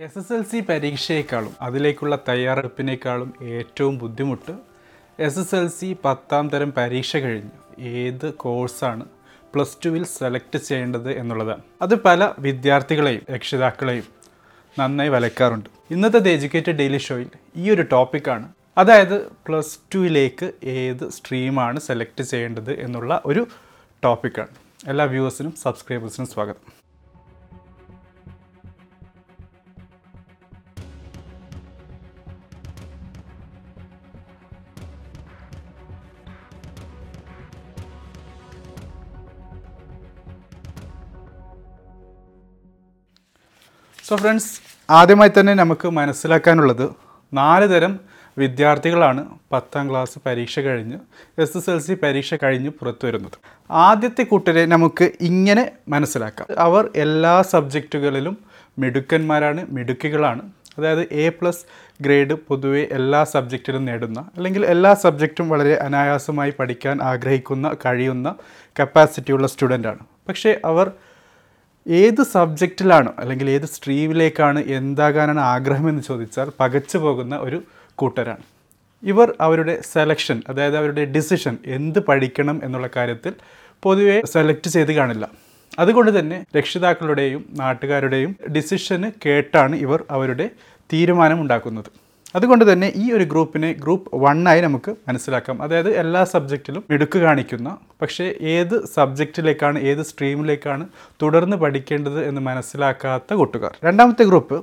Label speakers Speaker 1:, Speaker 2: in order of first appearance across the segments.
Speaker 1: S S L C പരീക്ഷയെക്കാളും അതിലേക്കുള്ള തയ്യാറെടുപ്പിനേക്കാളും ഏറ്റവും ബുദ്ധിമുട്ട് എസ് എസ് എൽ സി പത്താം തരം പരീക്ഷ കഴിഞ്ഞ് ഏത് കോഴ്സാണ് പ്ലസ് ടുവിൽ സെലക്ട് ചെയ്യേണ്ടത് എന്നുള്ളതാണ് അത് പല വിദ്യാർത്ഥികളെയും രക്ഷിതാക്കളെയും നന്നായി വലക്കാറുണ്ട്. ഇന്നത്തെ ദ എജ്യൂക്കേറ്റഡ് ഡെയിലി ഷോയിൽ ഈ ഒരു ടോപ്പിക്കാണ്. അതായത് പ്ലസ് ടുവിലേക്ക് ഏത് സ്ട്രീമാണ് സെലക്ട് ചെയ്യേണ്ടത് എന്നുള്ള ഒരു ടോപ്പിക്കാണ്. എല്ലാ വ്യൂവേഴ്സിനും സബ്സ്ക്രൈബേഴ്സിനും സ്വാഗതം. സോ ഫ്രണ്ട്സ് ആദ്യമായി തന്നെ നമുക്ക് മനസ്സിലാക്കാനുള്ളത് നാല് തരം വിദ്യാർത്ഥികളാണ് പത്താം ക്ലാസ് പരീക്ഷ കഴിഞ്ഞ് എസ് എസ് എൽ സി പരീക്ഷ കഴിഞ്ഞ് പുറത്തു വരുന്നത്. ആദ്യത്തെ കൂട്ടരെ നമുക്ക് ഇങ്ങനെ മനസ്സിലാക്കാം. അവർ എല്ലാ സബ്ജക്റ്റുകളിലും മിടുക്കന്മാരാണ് മിടുക്കികളാണ്. അതായത് എ പ്ലസ് ഗ്രേഡ് പൊതുവെ എല്ലാ സബ്ജക്റ്റിലും നേടുന്ന അല്ലെങ്കിൽ എല്ലാ സബ്ജക്റ്റും വളരെ അനായാസമായി പഠിക്കാൻ ആഗ്രഹിക്കുന്ന കഴിയുന്ന കപ്പാസിറ്റിയുള്ള സ്റ്റുഡന്റാണ് പക്ഷേ അവർ ഏത് സബ്ജക്റ്റിലാണ് അല്ലെങ്കിൽ ഏത് സ്ട്രീമിലേക്കാണ് എന്താകാനാണ് ആഗ്രഹമെന്ന് ചോദിച്ചാൽ പകച്ചു പോകുന്ന ഒരു കൂട്ടരാണ്. ഇവർ അവരുടെ സെലക്ഷൻ അതായത് അവരുടെ ഡിസിഷൻ എന്ത് പഠിക്കണം എന്നുള്ള കാര്യത്തിൽ പൊതുവെ സെലക്ട് ചെയ്ത് കാണില്ല. അതുകൊണ്ട് തന്നെ രക്ഷിതാക്കളുടെയും നാട്ടുകാരുടെയും ഡിസിഷന് കേട്ടാണ് ഇവർ അവരുടെ തീരുമാനം ഉണ്ടാക്കുന്നത്. അതുകൊണ്ട് തന്നെ ഈ ഒരു ഗ്രൂപ്പിനെ ഗ്രൂപ്പ് വണ്ണായി നമുക്ക് മനസ്സിലാക്കാം. അതായത് എല്ലാ സബ്ജക്റ്റിലും മിടുക്ക് കാണിക്കുന്ന പക്ഷേ ഏത് സബ്ജക്റ്റിലേക്കാണ് ഏത് സ്ട്രീമിലേക്കാണ് തുടർന്ന് പഠിക്കേണ്ടത് എന്ന് മനസ്സിലാക്കാത്ത കൂട്ടുകാർ. രണ്ടാമത്തെ ഗ്രൂപ്പ്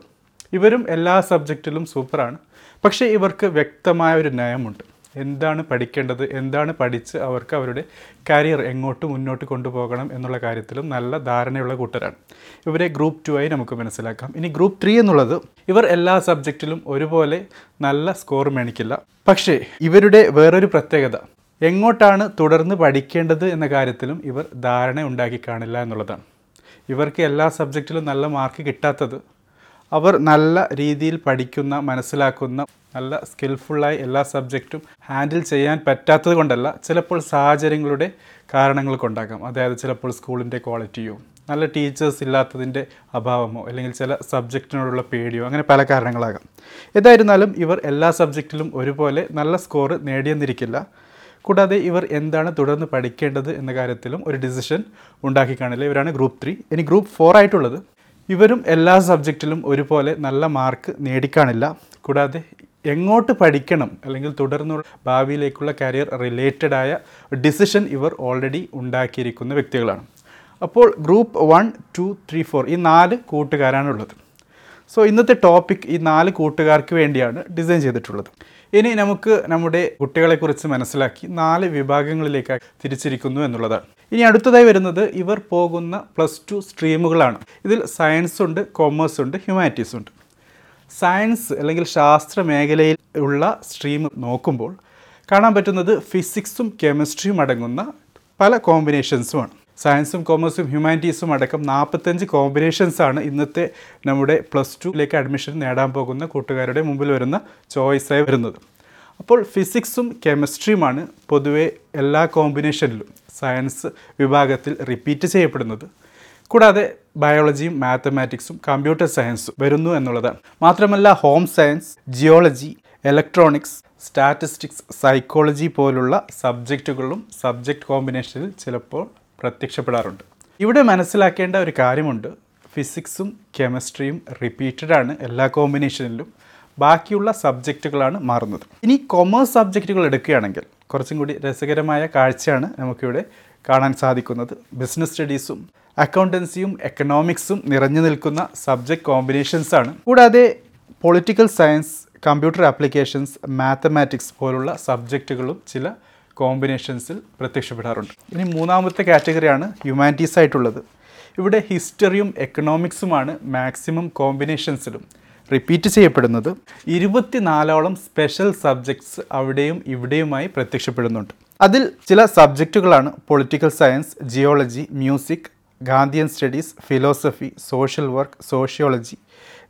Speaker 1: ഇവരും എല്ലാ സബ്ജക്റ്റിലും സൂപ്പറാണ് പക്ഷേ ഇവർക്ക് വ്യക്തമായ ഒരു നയമുണ്ട്. എന്താണ് പഠിക്കേണ്ടത്? എന്താണ് പഠിച്ച് അവർക്ക് അവരുടെ കരിയർ എങ്ങോട്ട് മുന്നോട്ട് കൊണ്ടുപോകണം എന്നുള്ള കാര്യത്തിലും നല്ല ധാരണയുള്ള കൂട്ടരാണ്. ഇവരെ ഗ്രൂപ്പ് ടു ആയി നമുക്ക് മനസ്സിലാക്കാം. ഇനി ഗ്രൂപ്പ് ത്രീ എന്നുള്ളത് ഇവർ എല്ലാ സബ്ജക്റ്റിലും ഒരുപോലെ നല്ല സ്കോർ മേണിക്കില്ല പക്ഷേ ഇവരുടെ വേറൊരു പ്രത്യേകത എങ്ങോട്ടാണ് തുടർന്ന് പഠിക്കേണ്ടത് എന്ന കാര്യത്തിലും ഇവർ ധാരണ ഉണ്ടാക്കി കാണില്ല എന്നുള്ളതാണ്. ഇവർക്ക് എല്ലാ സബ്ജക്റ്റിലും നല്ല മാർക്ക് കിട്ടാത്തത് അവർ നല്ല രീതിയിൽ പഠിക്കുന്ന മനസ്സിലാക്കുന്ന നല്ല സ്കിൽഫുള്ളായി എല്ലാ സബ്ജക്റ്റും ഹാൻഡിൽ ചെയ്യാൻ പറ്റാത്തത് കൊണ്ടല്ല ചിലപ്പോൾ സാഹചര്യങ്ങളുടെ കാരണങ്ങൾ കൊണ്ടാകാം അതായത് ചിലപ്പോൾ സ്കൂളിന്റെ ക്വാളിറ്റിയോ നല്ല ടീച്ചേഴ്സ് ഇല്ലാത്തതിന്റെ അഭാവമോ അല്ലെങ്കിൽ ചില സബ്ജക്റ്റിനോടുള്ള പേടിയോ അങ്ങനെ പല കാരണങ്ങളാകാം. ഏതായിരുന്നാലും ഇവർ എല്ലാ സബ്ജക്റ്റിലും ഒരുപോലെ നല്ല സ്കോർ നേടിയെന്നിരിക്കില്ല. കൂടാതെ ഇവർ എന്താണ് തുടർന്ന് പഠിക്കേണ്ടത് എന്ന കാര്യത്തിലും ഒരു ഡിസിഷൻ ഉണ്ടാക്കി കാണില്ല. ഇവരാണ് ഗ്രൂപ്പ് ത്രീ ഇനി ഗ്രൂപ്പ് ഫോർ ആയിട്ടുള്ളത് ഇവരും എല്ലാ സബ്ജക്റ്റിലും ഒരുപോലെ നല്ല മാർക്ക് നേടിക്കാണില്ല. കൂടാതെ എങ്ങോട്ട് പഠിക്കണം അല്ലെങ്കിൽ തുടർന്നുള്ള ഭാവിയിലേക്കുള്ള കരിയർ റിലേറ്റഡായ ഡിസിഷൻ ഇവർ ഓൾറെഡി ഉണ്ടാക്കിയിരിക്കുന്ന വ്യക്തികളാണ്. അപ്പോൾ group one two three four ഈ നാല് കൂട്ടുകാരാണുള്ളത്. സോ ഇന്നത്തെ ടോപ്പിക് ഈ നാല് കൂട്ടുകാർക്ക് വേണ്ടിയാണ് ഡിസൈൻ ചെയ്തിട്ടുള്ളത്. ഇനി നമുക്ക് നമ്മുടെ കുട്ടികളെക്കുറിച്ച് മനസ്സിലാക്കി നാല് വിഭാഗങ്ങളിലേക്ക് തിരിച്ചിരിക്കുന്നു എന്നുള്ളതാണ്. ഇനി അടുത്തതായി വരുന്നത് ഇവർ പോകുന്ന പ്ലസ് ടു സ്ട്രീമുകളാണ് ഇതിൽ സയൻസ് ഉണ്ട് കോമേഴ്സ് ഉണ്ട് ഹ്യൂമാനിറ്റീസ് ഉണ്ട്. സയൻസ് അല്ലെങ്കിൽ ശാസ്ത്ര മേഖലയിൽ ഉള്ള സ്ട്രീം നോക്കുമ്പോൾ കാണാൻ പറ്റുന്നത് ഫിസിക്സും കെമിസ്ട്രിയും അടങ്ങുന്ന പല കോമ്പിനേഷൻസുമാണ് സയൻസും കോമേഴ്സും ഹ്യൂമാനിറ്റീസും അടക്കം നാൽപ്പത്തഞ്ച് കോമ്പിനേഷൻസാണ് ഇന്നത്തെ നമ്മുടെ പ്ലസ് ടുവിലേക്ക് അഡ്മിഷൻ നേടാൻ പോകുന്ന കൂട്ടുകാരുടെ മുമ്പിൽ വരുന്ന ചോയ്സായി വരുന്നത്. അപ്പോൾ ഫിസിക്സും കെമിസ്ട്രിയുമാണ് പൊതുവെ എല്ലാ കോമ്പിനേഷനിലും സയൻസ് വിഭാഗത്തിൽ റിപ്പീറ്റ് ചെയ്യപ്പെടുന്നത്. കൂടാതെ ബയോളജിയും മാത്തമാറ്റിക്സും കമ്പ്യൂട്ടർ സയൻസും വരുന്നു എന്നുള്ളതാണ്. മാത്രമല്ല home science geology electronics statistics psychology പോലുള്ള സബ്ജക്റ്റുകളും സബ്ജക്റ്റ് കോമ്പിനേഷനിൽ ചിലപ്പോൾ പ്രത്യക്ഷപ്പെടാറുണ്ട്. ഇവിടെ മനസ്സിലാക്കേണ്ട ഒരു കാര്യമുണ്ട്. ഫിസിക്സും കെമിസ്ട്രിയും റിപ്പീറ്റഡ് ആണ് എല്ലാ കോമ്പിനേഷനിലും ബാക്കിയുള്ള സബ്ജക്റ്റുകളാണ് മാറുന്നത്. ഇനി കൊമേഴ്സ് സബ്ജക്റ്റുകൾ എടുക്കുകയാണെങ്കിൽ കുറച്ചും കൂടി രസകരമായ കാഴ്ചയാണ് നമുക്കിവിടെ കാണാൻ സാധിക്കുന്നത്. ബിസിനസ് സ്റ്റഡീസും അക്കൗണ്ടൻസിയും എക്കണോമിക്സും നിറഞ്ഞു നിൽക്കുന്ന സബ്ജക്റ്റ് കോമ്പിനേഷൻസാണ് കൂടാതെ political science computer applications mathematics പോലുള്ള സബ്ജക്റ്റുകളും ചില കോമ്പിനേഷൻസിൽ പ്രത്യക്ഷപ്പെടാറുണ്ട്. ഇനി മൂന്നാമത്തെ കാറ്റഗറിയാണ് ഹ്യൂമാനിറ്റീസ് ആയിട്ടുള്ളത്. ഇവിടെ ഹിസ്റ്ററിയും എക്കണോമിക്സുമാണ് മാക്സിമം കോമ്പിനേഷൻസിലും റിപ്പീറ്റ് ചെയ്യപ്പെടുന്നത്. ഇരുപത്തിനാലോളം സ്പെഷ്യൽ സബ്ജക്ട്സ് അവിടെയും ഇവിടെയുമായി പ്രത്യക്ഷപ്പെടുന്നുണ്ട്. അതിൽ ചില സബ്ജക്റ്റുകളാണ് political science geology music Gandhian studies philosophy social work sociology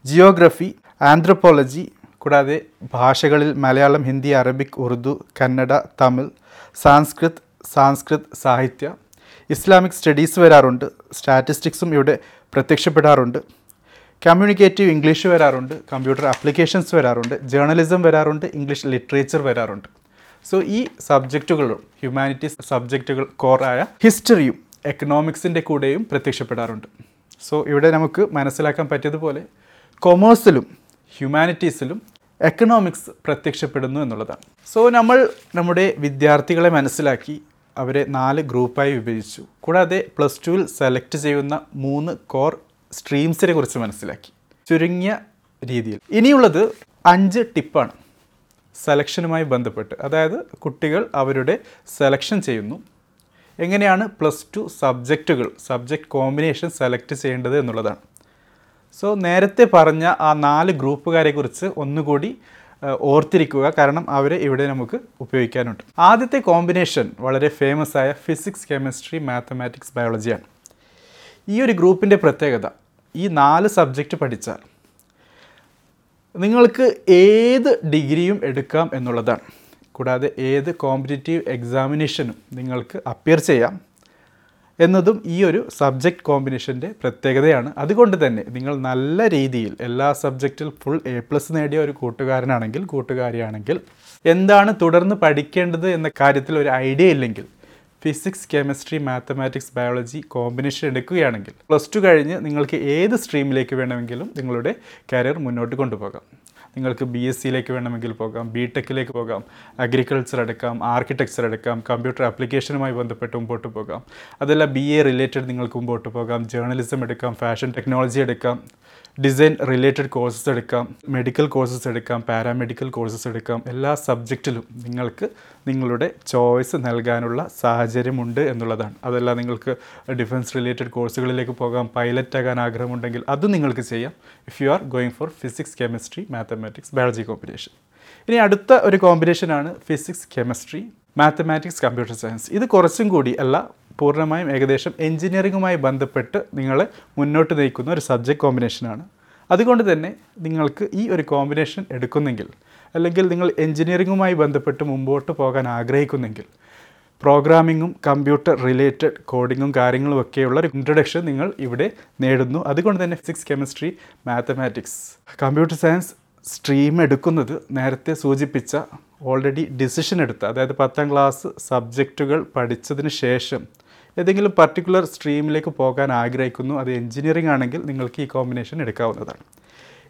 Speaker 1: geography anthropology കൂടാതെ ഭാഷകളിൽ മലയാളം ഹിന്ദി അറബിക് ഉറുദു കന്നഡ തമിഴ് സാൻസ്കൃത് സാൻസ്കൃത് സാഹിത്യ ഇസ്ലാമിക് സ്റ്റഡീസ് വരാറുണ്ട് സ്റ്റാറ്റിസ്റ്റിക്സും ഇവിടെ പ്രത്യക്ഷപ്പെടാറുണ്ട് കമ്മ്യൂണിക്കേറ്റീവ് ഇംഗ്ലീഷ് വരാറുണ്ട് കമ്പ്യൂട്ടർ ആപ്ലിക്കേഷൻസ് വരാറുണ്ട് ജേർണലിസം വരാറുണ്ട് ഇംഗ്ലീഷ് ലിറ്ററേച്ചർ വരാറുണ്ട്. സോ ഈ സബ്ജക്റ്റുകളും ഹ്യൂമാനിറ്റീസ് സബ്ജക്റ്റുകൾ കോറായ ഹിസ്റ്ററിയും എക്കണോമിക്സിന്റെ കൂടെയും പ്രത്യക്ഷപ്പെടാറുണ്ട്. സോ ഇവിടെ നമുക്ക് മനസ്സിലാക്കാൻ പറ്റിയതുപോലെ കൊമേഴ്സിലും ഹ്യൂമാനിറ്റീസിലും എക്കണോമിക്സ് പ്രത്യക്ഷപ്പെടുന്നു എന്നുള്ളതാണ്. സോ നമ്മൾ നമ്മുടെ വിദ്യാർത്ഥികളെ മനസ്സിലാക്കി അവരെ നാല് ഗ്രൂപ്പായി വിഭജിച്ചു. കൂടാതെ പ്ലസ് ടുവിൽ സെലക്ട് ചെയ്യുന്ന മൂന്ന് കോർ സ്ട്രീംസിനെ കുറിച്ച് മനസ്സിലാക്കി. ചുരുങ്ങിയ രീതിയിൽ. ഇനിയുള്ളത് അഞ്ച് ടിപ്പാണ് സെലക്ഷനുമായി ബന്ധപ്പെട്ട്. അതായത് കുട്ടികൾ അവരുടെ സെലക്ഷൻ ചെയ്യുന്നു. എങ്ങനെയാണ് പ്ലസ് ടു സബ്ജക്റ്റുകൾ സബ്ജക്റ്റ് കോമ്പിനേഷൻ സെലക്ട് ചെയ്യേണ്ടത് എന്നുള്ളതാണ്. സോ നേരത്തെ പറഞ്ഞ ആ നാല് ഗ്രൂപ്പുകാരെ കുറിച്ച് ഒന്നുകൂടി ഓർത്തിരിക്കുക. കാരണം അവരെ ഇവിടെ നമുക്ക് ഉപയോഗിക്കാനുണ്ട്. ആദ്യത്തെ കോമ്പിനേഷൻ വളരെ ഫേമസ് ആയ ഫിസിക്സ് കെമിസ്ട്രി മാത്തമാറ്റിക്സ് ബയോളജിയാണ് ഈ ഒരു ഗ്രൂപ്പിന്റെ പ്രത്യേകത ഈ നാല് സബ്ജക്റ്റ് പഠിച്ചാൽ നിങ്ങൾക്ക് ഏത് ഡിഗ്രിയും എടുക്കാം എന്നുള്ളതാണ്. കൂടാതെ ഏത് കോമ്പറ്റേറ്റീവ് എക്സാമിനേഷനും നിങ്ങൾക്ക് അപ്പിയർ ചെയ്യാം. എന്നതും ഈ ഒരു സബ്ജക്റ്റ് കോമ്പിനേഷന്റെ പ്രത്യേകതയാണ്. അതുകൊണ്ട് തന്നെ നിങ്ങൾ നല്ല രീതിയിൽ എല്ലാ സബ്ജക്റ്റിൽ ഫുൾ എ പ്ലസ് നേടിയ ഒരു കൂട്ടുകാരനാണെങ്കിൽ കൂട്ടുകാരിയാണെങ്കിൽ എന്താണ് തുടർന്ന് പഠിക്കേണ്ടത് എന്ന കാര്യത്തിൽ ഒരു ഐഡിയ ഇല്ലെങ്കിൽ physics chemistry mathematics biology combination എടുക്കുകയാണെങ്കിൽ പ്ലസ് ടു കഴിഞ്ഞ് നിങ്ങൾക്ക് ഏത് സ്ട്രീമിലേക്ക് വേണമെങ്കിലും നിങ്ങളുടെ കരിയർ മുന്നോട്ട് കൊണ്ടുപോകാം. നിങ്ങൾക്ക് ബി എസ് സിയിലേക്ക് വേണമെങ്കിൽ പോകാം ബി ടെക്കിലേക്ക് പോകാം അഗ്രികൾച്ചർ എടുക്കാം ആർക്കിടെക്ചർ എടുക്കാം കമ്പ്യൂട്ടർ ആപ്ലിക്കേഷനുമായി ബന്ധപ്പെട്ട് മുമ്പോട്ട് പോകാം. അതല്ല ബി എ റിലേറ്റഡ് നിങ്ങൾക്ക് മുമ്പോട്ട് പോകാം ജേർണലിസം എടുക്കാം ഫാഷൻ ടെക്നോളജി എടുക്കാം. ഡിസൈൻ റിലേറ്റഡ് കോഴ്സസ് എടുക്കാം മെഡിക്കൽ കോഴ്സസ് എടുക്കാം പാരാമെഡിക്കൽ കോഴ്സസ് എടുക്കാം. എല്ലാ സബ്ജക്റ്റിലും നിങ്ങൾക്ക് നിങ്ങളുടെ ചോയ്സ് നൽകാനുള്ള സാഹചര്യമുണ്ട് എന്നുള്ളതാണ്. അതല്ല നിങ്ങൾക്ക് ഡിഫൻസ് റിലേറ്റഡ് കോഴ്സുകളിലേക്ക് പോകാം പൈലറ്റ് ആകാൻ ആഗ്രഹമുണ്ടെങ്കിൽ അത് നിങ്ങൾക്ക് ചെയ്യാം if you are going for physics chemistry mathematics biology combination ഇനി അടുത്ത ഒരു കോമ്പിനേഷനാണ് physics chemistry mathematics computer science ഇത് കുറച്ചും കൂടി അല്ല പൂർണമായും ഏകദേശം എൻജിനീയറിങ്ങുമായി ബന്ധപ്പെട്ട് നിങ്ങളെ മുന്നോട്ട് നയിക്കുന്ന ഒരു സബ്ജക്റ്റ് കോമ്പിനേഷനാണ്. അതുകൊണ്ട് തന്നെ നിങ്ങൾക്ക് ഈ ഒരു കോമ്പിനേഷൻ എടുക്കുന്നെങ്കിൽ അല്ലെങ്കിൽ നിങ്ങൾ എൻജിനീയറിങ്ങുമായി ബന്ധപ്പെട്ട് മുമ്പോട്ട് പോകാൻ ആഗ്രഹിക്കുന്നെങ്കിൽ പ്രോഗ്രാമിങ്ങും കമ്പ്യൂട്ടർ റിലേറ്റഡ് കോഡിങ്ങും കാര്യങ്ങളും ഒക്കെയുള്ള ഒരു ഇൻട്രൊഡക്ഷൻ നിങ്ങൾ ഇവിടെ നേടുന്നു. അതുകൊണ്ട് തന്നെ physics chemistry mathematics computer science stream എടുക്കുന്നത് നേരത്തെ സൂചിപ്പിച്ച ഓൾറെഡി ഡിസിഷൻ എടുത്ത അതായത് പത്താം ക്ലാസ് സബ്ജക്റ്റുകൾ പഠിച്ചതിന് ശേഷം ഏതെങ്കിലും പർട്ടിക്കുലർ സ്ട്രീമിലേക്ക് പോകാൻ ആഗ്രഹിക്കുന്നു അത് എഞ്ചിനീയറിംഗ് ആണെങ്കിൽ നിങ്ങൾക്ക് ഈ കോമ്പിനേഷൻ എടുക്കാവുന്നതാണ്.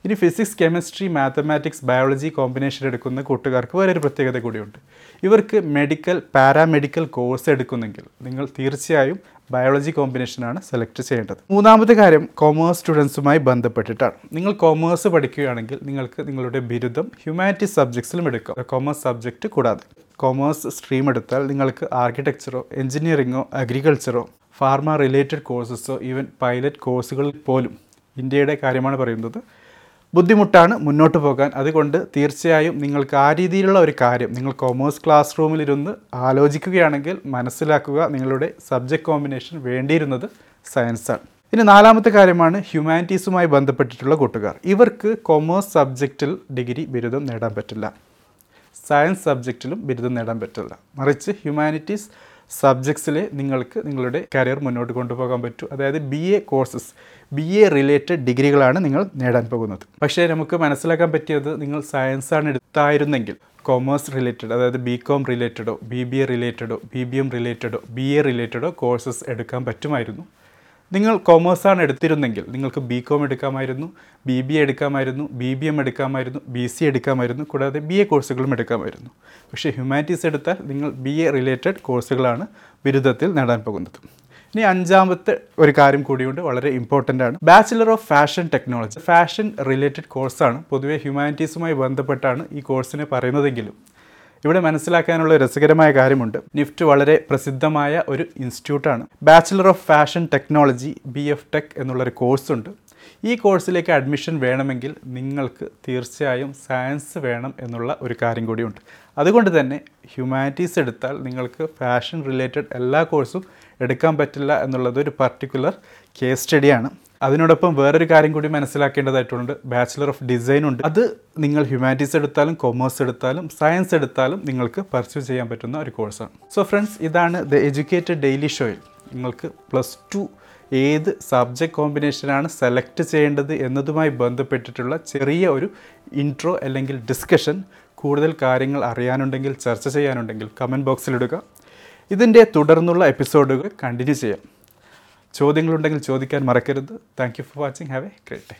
Speaker 1: ഇനി physics chemistry mathematics biology combination എടുക്കുന്ന കൂട്ടുകാർക്ക് വേറെ ഒരു പ്രത്യേകത കൂടിയുണ്ട്. ഇവർക്ക് മെഡിക്കൽ പാരാമെഡിക്കൽ കോഴ്സ് എടുക്കുന്നെങ്കിൽ നിങ്ങൾ തീർച്ചയായും ബയോളജി കോമ്പിനേഷനാണ് സെലക്ട് ചെയ്യേണ്ടത്. മൂന്നാമത്തെ കാര്യം കോമേഴ്സ് സ്റ്റുഡൻസുമായി ബന്ധപ്പെട്ടിട്ടാണ്. നിങ്ങൾ കോമേഴ്സ് പഠിക്കുകയാണെങ്കിൽ നിങ്ങൾക്ക് നിങ്ങളുടെ ബിരുദം ഹ്യൂമാനിറ്റീസ് സബ്ജക്ട്സിലും എടുക്കാം. കോമേഴ്സ് സബ്ജക്റ്റ് കൂടാതെ. കൊമേഴ്സ് സ്ട്രീം എടുത്താൽ നിങ്ങൾക്ക് ആർക്കിടെക്ചറോ എഞ്ചിനീയറിങ്ങോ അഗ്രികൾച്ചറോ ഫാർമ റിലേറ്റഡ് കോഴ്സസോ ഈവൻ പൈലറ്റ് കോഴ്സുകളിൽ പോലും ഇന്ത്യയുടെ കാര്യമാണ് പറയുന്നത്. ബുദ്ധിമുട്ടാണ് മുന്നോട്ട് പോകാൻ. അതുകൊണ്ട് തീർച്ചയായും നിങ്ങൾക്ക് ആ രീതിയിലുള്ള ഒരു കാര്യം നിങ്ങൾ കൊമേഴ്സ് ക്ലാസ് റൂമിലിരുന്ന് ആലോചിക്കുകയാണെങ്കിൽ മനസ്സിലാക്കുക നിങ്ങളുടെ സബ്ജക്റ്റ് കോമ്പിനേഷൻ വേണ്ടിയിരുന്നത് സയൻസാണ് ഇനി നാലാമത്തെ കാര്യമാണ് ഹ്യൂമാനിറ്റീസുമായി ബന്ധപ്പെട്ടിട്ടുള്ള കൂട്ടുകാർ. ഇവർക്ക് കൊമേഴ്സ് സബ്ജക്റ്റിൽ ഡിഗ്രി ബിരുദം നേടാൻ പറ്റില്ല. സയൻസ് സബ്ജക്റ്റിലും ബിരുദം നേടാൻ പറ്റില്ല. മറിച്ച് ഹ്യൂമാനിറ്റീസ് സബ്ജക്ട്സിലെ നിങ്ങൾക്ക് നിങ്ങളുടെ കരിയർ മുന്നോട്ട് കൊണ്ടുപോകാൻ പറ്റും. അതായത് B A courses B A related ഡിഗ്രികളാണ് നിങ്ങൾ നേടാൻ പോകുന്നത്. പക്ഷേ നമുക്ക് മനസ്സിലാക്കാൻ പറ്റിയത് നിങ്ങൾ സയൻസാണ് എടുത്തായിരുന്നെങ്കിൽ കോമേഴ്സ് റിലേറ്റഡ് അതായത് ബി കോം റിലേറ്റഡോ ബി ബി എ റിലേറ്റഡോ ബി ബി എം റിലേറ്റഡോ ബി എ റിലേറ്റഡോ കോഴ്സസ് എടുക്കാൻ പറ്റുമായിരുന്നു. നിങ്ങൾ കോമേഴ്സാണ് എടുത്തിരുന്നെങ്കിൽ നിങ്ങൾക്ക് ബി കോം എടുക്കാമായിരുന്നു ബി ബി എ എടുക്കാമായിരുന്നു ബി ബി എം എടുക്കാമായിരുന്നു ബി സി എടുക്കാമായിരുന്നു കൂടാതെ ബി എ കോഴ്സുകളും എടുക്കാമായിരുന്നു. പക്ഷേ ഹ്യൂമാനിറ്റീസ് എടുത്താൽ നിങ്ങൾ ബി എ റിലേറ്റഡ് കോഴ്സുകളാണ് ബിരുദത്തിൽ നേടാൻ പോകുന്നത്. ഇനി അഞ്ചാമത്തെ ഒരു കാര്യം കൂടിയുണ്ട് വളരെ ഇമ്പോർട്ടന്റ് ആണ്. Bachelor of fashion technology fashion related കോഴ്സാണ് പൊതുവേ ഹ്യൂമാനിറ്റീസുമായി ബന്ധപ്പെട്ടാണ് ഈ കോഴ്സിനെ പറയുന്നതെങ്കിലും ഇവിടെ മനസ്സിലാക്കാനുള്ള രസകരമായ കാര്യമുണ്ട്. നിഫ്റ്റ് വളരെ പ്രസിദ്ധമായ ഒരു ഇൻസ്റ്റിറ്റ്യൂട്ടാണ്. Bachelor of fashion technology B F tech എന്നുള്ളൊരു കോഴ്സുണ്ട് ഈ കോഴ്സിലേക്ക് അഡ്മിഷൻ വേണമെങ്കിൽ നിങ്ങൾക്ക് തീർച്ചയായും സയൻസ് വേണം എന്നുള്ള ഒരു കാര്യം കൂടിയുണ്ട്. അതുകൊണ്ട് തന്നെ ഹ്യൂമാനിറ്റീസ് എടുത്താൽ നിങ്ങൾക്ക് ഫാഷൻ റിലേറ്റഡ് എല്ലാ കോഴ്സും എടുക്കാൻ പറ്റില്ല എന്നുള്ളത് ഒരു പർട്ടിക്കുലർ കേസ് സ്റ്റഡിയാണ് അതിനോടൊപ്പം വേറൊരു കാര്യം കൂടി മനസ്സിലാക്കേണ്ടതായിട്ടുണ്ട്. ബാച്ചിലർ ഓഫ് ഡിസൈൻ ഉണ്ട്. അത് നിങ്ങൾ ഹ്യൂമാനിറ്റീസ് എടുത്താലും കൊമേഴ്സ് എടുത്താലും സയൻസ് എടുത്താലും നിങ്ങൾക്ക് പർസ്യൂ ചെയ്യാൻ പറ്റുന്ന ഒരു കോഴ്സാണ് സോ ഫ്രണ്ട്സ് ഇതാണ് ദ എഡ്യൂക്കേറ്റഡ് ഡെയിലി ഷോയിൽ നിങ്ങൾക്ക് പ്ലസ് ടു ഏത് സബ്ജക്റ്റ് കോമ്പിനേഷനാണ് സെലക്ട് ചെയ്യേണ്ടത് എന്നതുമായി ബന്ധപ്പെട്ടിട്ടുള്ള ചെറിയ ഒരു ഇൻട്രോ അല്ലെങ്കിൽ ഡിസ്കഷൻ കൂടുതൽ കാര്യങ്ങൾ അറിയാനുണ്ടെങ്കിൽ ചർച്ച ചെയ്യാനുണ്ടെങ്കിൽ കമന്റ് ബോക്സിലിടുക ഇതിന്റെ തുടർന്നുള്ള എപ്പിസോഡുകൾ കണ്ടിന്യൂ ചെയ്യാം. ചോദ്യങ്ങളുണ്ടെങ്കിൽ ചോദിക്കാൻ മറക്കരുത്. Thank you for watching have a great day